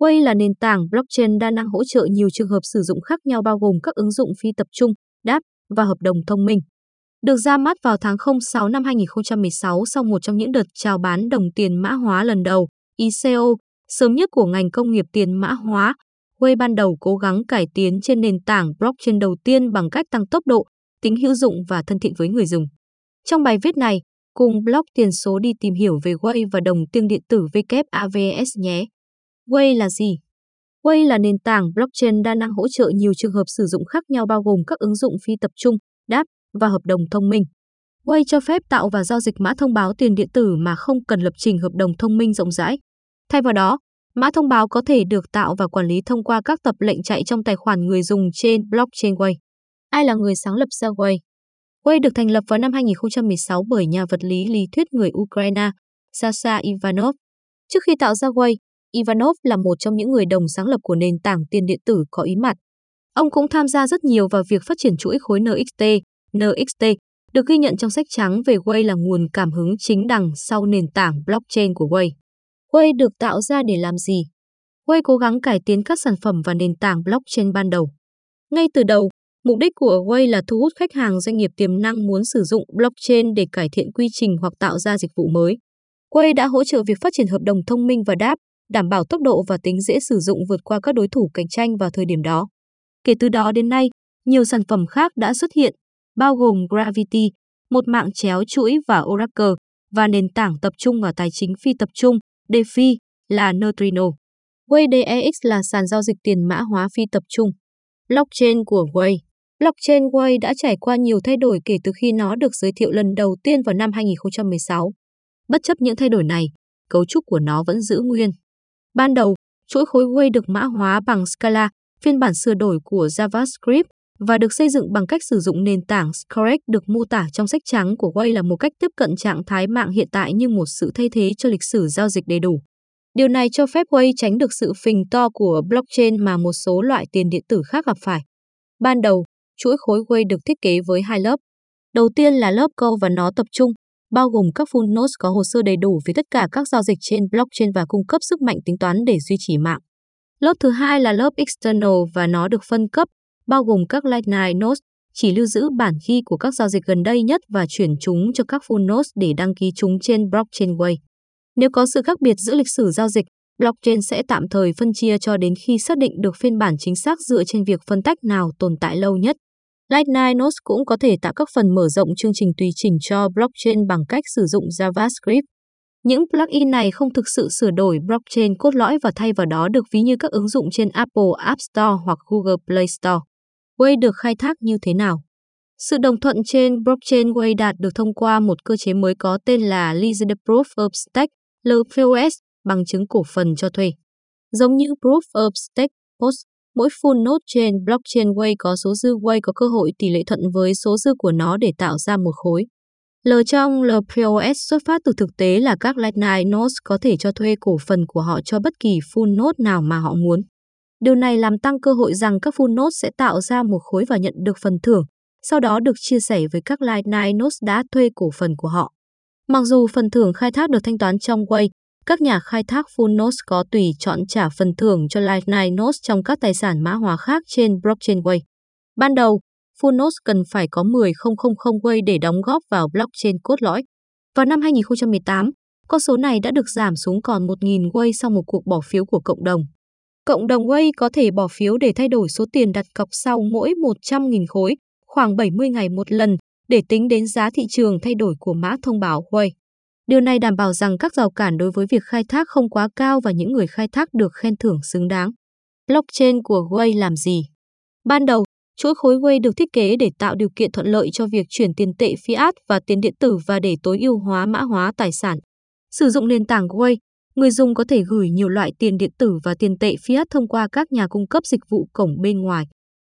Way là nền tảng blockchain đa năng hỗ trợ nhiều trường hợp sử dụng khác nhau bao gồm các ứng dụng phi tập trung, đáp và hợp đồng thông minh. Được ra mắt vào tháng 06 năm 2016 sau một trong những đợt chào bán đồng tiền mã hóa lần đầu, ICO, sớm nhất của ngành công nghiệp tiền mã hóa, Way ban đầu cố gắng cải tiến trên nền tảng blockchain đầu tiên bằng cách tăng tốc độ, tính hữu dụng và thân thiện với người dùng. Trong bài viết này, cùng blog tiền số đi tìm hiểu về Way và đồng tiền điện tử WAVS nhé. Way là gì? Way là nền tảng blockchain đa năng hỗ trợ nhiều trường hợp sử dụng khác nhau bao gồm các ứng dụng phi tập trung, đáp và hợp đồng thông minh. Way cho phép tạo và giao dịch mã thông báo tiền điện tử mà không cần lập trình hợp đồng thông minh rộng rãi. Thay vào đó, mã thông báo có thể được tạo và quản lý thông qua các tập lệnh chạy trong tài khoản người dùng trên blockchain Way. Ai là người sáng lập ra Way? Way được thành lập vào năm 2016 bởi nhà vật lý lý thuyết người Ukraine, Sasha Ivanov. Trước khi tạo ra Way, Ivanov là một trong những người đồng sáng lập của nền tảng tiền điện tử có ý mặt. Ông cũng tham gia rất nhiều vào việc phát triển chuỗi khối NXT, NXT, được ghi nhận trong sách trắng về Way là nguồn cảm hứng chính đằng sau nền tảng blockchain của Way. Way được tạo ra để làm gì? Way cố gắng cải tiến các sản phẩm và nền tảng blockchain ban đầu. Ngay từ đầu, mục đích của Way là thu hút khách hàng doanh nghiệp tiềm năng muốn sử dụng blockchain để cải thiện quy trình hoặc tạo ra dịch vụ mới. Way đã hỗ trợ việc phát triển hợp đồng thông minh và đáp, đảm bảo tốc độ và tính dễ sử dụng vượt qua các đối thủ cạnh tranh vào thời điểm đó. Kể từ đó đến nay, nhiều sản phẩm khác đã xuất hiện, bao gồm Gravity, một mạng chéo chuỗi và Oracle, và nền tảng tập trung vào tài chính phi tập trung, DeFi, là Neutrino. WayDex là sàn giao dịch tiền mã hóa phi tập trung. Blockchain của Way Blockchain Way đã trải qua nhiều thay đổi kể từ khi nó được giới thiệu lần đầu tiên vào năm 2016. Bất chấp những thay đổi này, cấu trúc của nó vẫn giữ nguyên. Ban đầu, chuỗi khối Way được mã hóa bằng Scala, phiên bản sửa đổi của JavaScript, và được xây dựng bằng cách sử dụng nền tảng Scratch được mô tả trong sách trắng của Way là một cách tiếp cận trạng thái mạng hiện tại như một sự thay thế cho lịch sử giao dịch đầy đủ. Điều này cho phép Way tránh được sự phình to của blockchain mà một số loại tiền điện tử khác gặp phải. Ban đầu, chuỗi khối Way được thiết kế với hai lớp. Đầu tiên là lớp Core và nó tập trung, bao gồm các full nodes có hồ sơ đầy đủ về tất cả các giao dịch trên blockchain và cung cấp sức mạnh tính toán để duy trì mạng. Lớp thứ hai là lớp external và nó được phân cấp, bao gồm các Lightning nodes, chỉ lưu giữ bản ghi của các giao dịch gần đây nhất và chuyển chúng cho các full nodes để đăng ký chúng trên blockchain Way. Nếu có sự khác biệt giữa lịch sử giao dịch, blockchain sẽ tạm thời phân chia cho đến khi xác định được phiên bản chính xác dựa trên việc phân tách nào tồn tại lâu nhất. Lightning Nodes cũng có thể tạo các phần mở rộng chương trình tùy chỉnh cho blockchain bằng cách sử dụng JavaScript. Những plugin này không thực sự sửa đổi blockchain cốt lõi và thay vào đó được ví như các ứng dụng trên Apple App Store hoặc Google Play Store. Way được khai thác như thế nào? Sự đồng thuận trên blockchain Way đạt được thông qua một cơ chế mới có tên là Liquid Proof of Stake, LPOS, bằng chứng cổ phần cho thuê. Giống như Proof of Stake, POS, mỗi full node trên blockchain Way có số dư Way có cơ hội tỷ lệ thuận với số dư của nó để tạo ra một khối. L trong LPOS xuất phát từ thực tế là các Lightning nodes có thể cho thuê cổ phần của họ cho bất kỳ full node nào mà họ muốn. Điều này làm tăng cơ hội rằng các full node sẽ tạo ra một khối và nhận được phần thưởng, sau đó được chia sẻ với các Lightning nodes đã thuê cổ phần của họ. Mặc dù phần thưởng khai thác được thanh toán trong Way, các nhà khai thác full nodes có tùy chọn trả phần thưởng cho Lightning nodes trong các tài sản mã hóa khác trên blockchain Way. Ban đầu, full nodes cần phải có 10,000 Way để đóng góp vào blockchain cốt lõi. Vào năm 2018, con số này đã được giảm xuống còn 1.000 Way sau một cuộc bỏ phiếu của cộng đồng. Cộng đồng Way có thể bỏ phiếu để thay đổi số tiền đặt cọc sau mỗi 100.000 khối, khoảng 70 ngày một lần, để tính đến giá thị trường thay đổi của mã thông báo Way. Điều này đảm bảo rằng các rào cản đối với việc khai thác không quá cao và những người khai thác được khen thưởng xứng đáng. Blockchain của Way làm gì? Ban đầu, chuỗi khối Way được thiết kế để tạo điều kiện thuận lợi cho việc chuyển tiền tệ fiat và tiền điện tử và để tối ưu hóa mã hóa tài sản. Sử dụng nền tảng Way, người dùng có thể gửi nhiều loại tiền điện tử và tiền tệ fiat thông qua các nhà cung cấp dịch vụ cổng bên ngoài.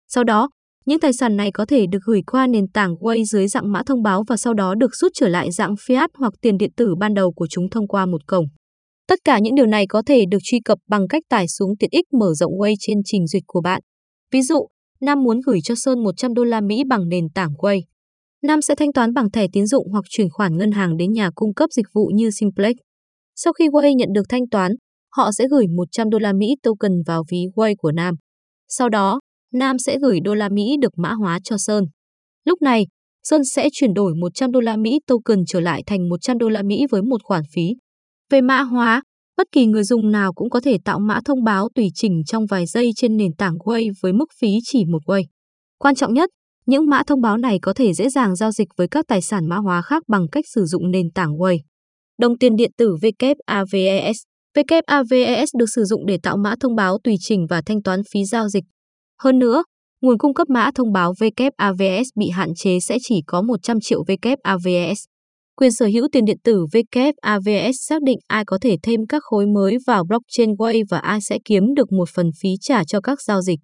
Sau đó, những tài sản này có thể được gửi qua nền tảng Way dưới dạng mã thông báo và sau đó được rút trở lại dạng fiat hoặc tiền điện tử ban đầu của chúng thông qua một cổng. Tất cả những điều này có thể được truy cập bằng cách tải xuống tiện ích mở rộng Way trên trình duyệt của bạn. Ví dụ, Nam muốn gửi cho Sơn 100 đô la Mỹ bằng nền tảng Way. Nam sẽ thanh toán bằng thẻ tín dụng hoặc chuyển khoản ngân hàng đến nhà cung cấp dịch vụ như Simplex. Sau khi Way nhận được thanh toán, họ sẽ gửi 100 đô la Mỹ token vào ví Way của Nam. Sau đó, Nam sẽ gửi đô la Mỹ được mã hóa cho Sơn. Lúc này, Sơn sẽ chuyển đổi 100 đô la Mỹ token trở lại thành 100 đô la Mỹ với một khoản phí. Về mã hóa, bất kỳ người dùng nào cũng có thể tạo mã thông báo tùy chỉnh trong vài giây trên nền tảng Way với mức phí chỉ một Way. Quan trọng nhất, những mã thông báo này có thể dễ dàng giao dịch với các tài sản mã hóa khác bằng cách sử dụng nền tảng Way. Đồng tiền điện tử WAVES WAVES được sử dụng để tạo mã thông báo tùy chỉnh và thanh toán phí giao dịch. Hơn nữa, nguồn cung cấp mã thông báo WAVS bị hạn chế sẽ chỉ có 100 triệu WAVS. Quyền sở hữu tiền điện tử WAVS xác định ai có thể thêm các khối mới vào blockchain Way và ai sẽ kiếm được một phần phí trả cho các giao dịch.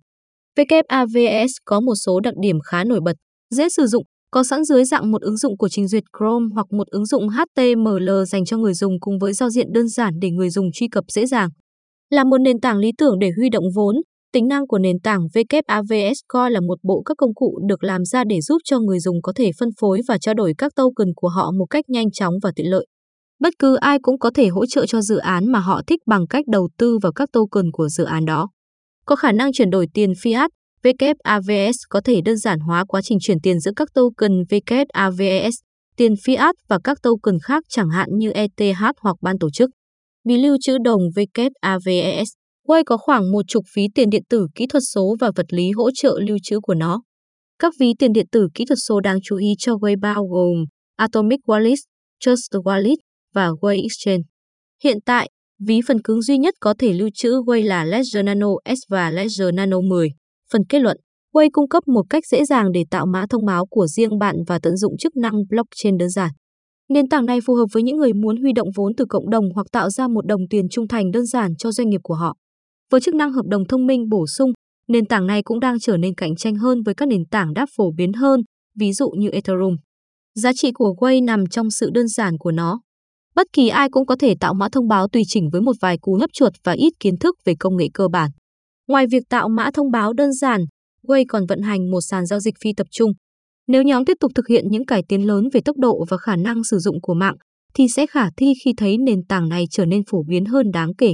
WAVS có một số đặc điểm khá nổi bật, dễ sử dụng, có sẵn dưới dạng một ứng dụng của trình duyệt Chrome hoặc một ứng dụng HTML dành cho người dùng cùng với giao diện đơn giản để người dùng truy cập dễ dàng. Là một nền tảng lý tưởng để huy động vốn, tính năng của nền tảng WAVS Core là một bộ các công cụ được làm ra để giúp cho người dùng có thể phân phối và trao đổi các token của họ một cách nhanh chóng và tiện lợi. Bất cứ ai cũng có thể hỗ trợ cho dự án mà họ thích bằng cách đầu tư vào các token của dự án đó. Có khả năng chuyển đổi tiền fiat, WAVS có thể đơn giản hóa quá trình chuyển tiền giữa các token WAVS, tiền fiat và các token khác chẳng hạn như ETH hoặc ban tổ chức. Vì lưu trữ đồng WAVS, Way có khoảng một chục ví tiền điện tử kỹ thuật số và vật lý hỗ trợ lưu trữ của nó. Các ví tiền điện tử kỹ thuật số đáng chú ý cho Way bao gồm Atomic Wallet, Trust Wallet và Way Exchange. Hiện tại, ví phần cứng duy nhất có thể lưu trữ Way là Ledger Nano S và Ledger Nano 10. Phần kết luận, Way cung cấp một cách dễ dàng để tạo mã thông báo của riêng bạn và tận dụng chức năng blockchain đơn giản. Nền tảng này phù hợp với những người muốn huy động vốn từ cộng đồng hoặc tạo ra một đồng tiền trung thành đơn giản cho doanh nghiệp của họ. Với chức năng hợp đồng thông minh bổ sung, nền tảng này cũng đang trở nên cạnh tranh hơn với các nền tảng đáp phổ biến hơn, ví dụ như Ethereum. Giá trị của Way nằm trong sự đơn giản của nó. Bất kỳ ai cũng có thể tạo mã thông báo tùy chỉnh với một vài cú nhấp chuột và ít kiến thức về công nghệ cơ bản. Ngoài việc tạo mã thông báo đơn giản, Way còn vận hành một sàn giao dịch phi tập trung. Nếu nhóm tiếp tục thực hiện những cải tiến lớn về tốc độ và khả năng sử dụng của mạng, thì sẽ khả thi khi thấy nền tảng này trở nên phổ biến hơn đáng kể.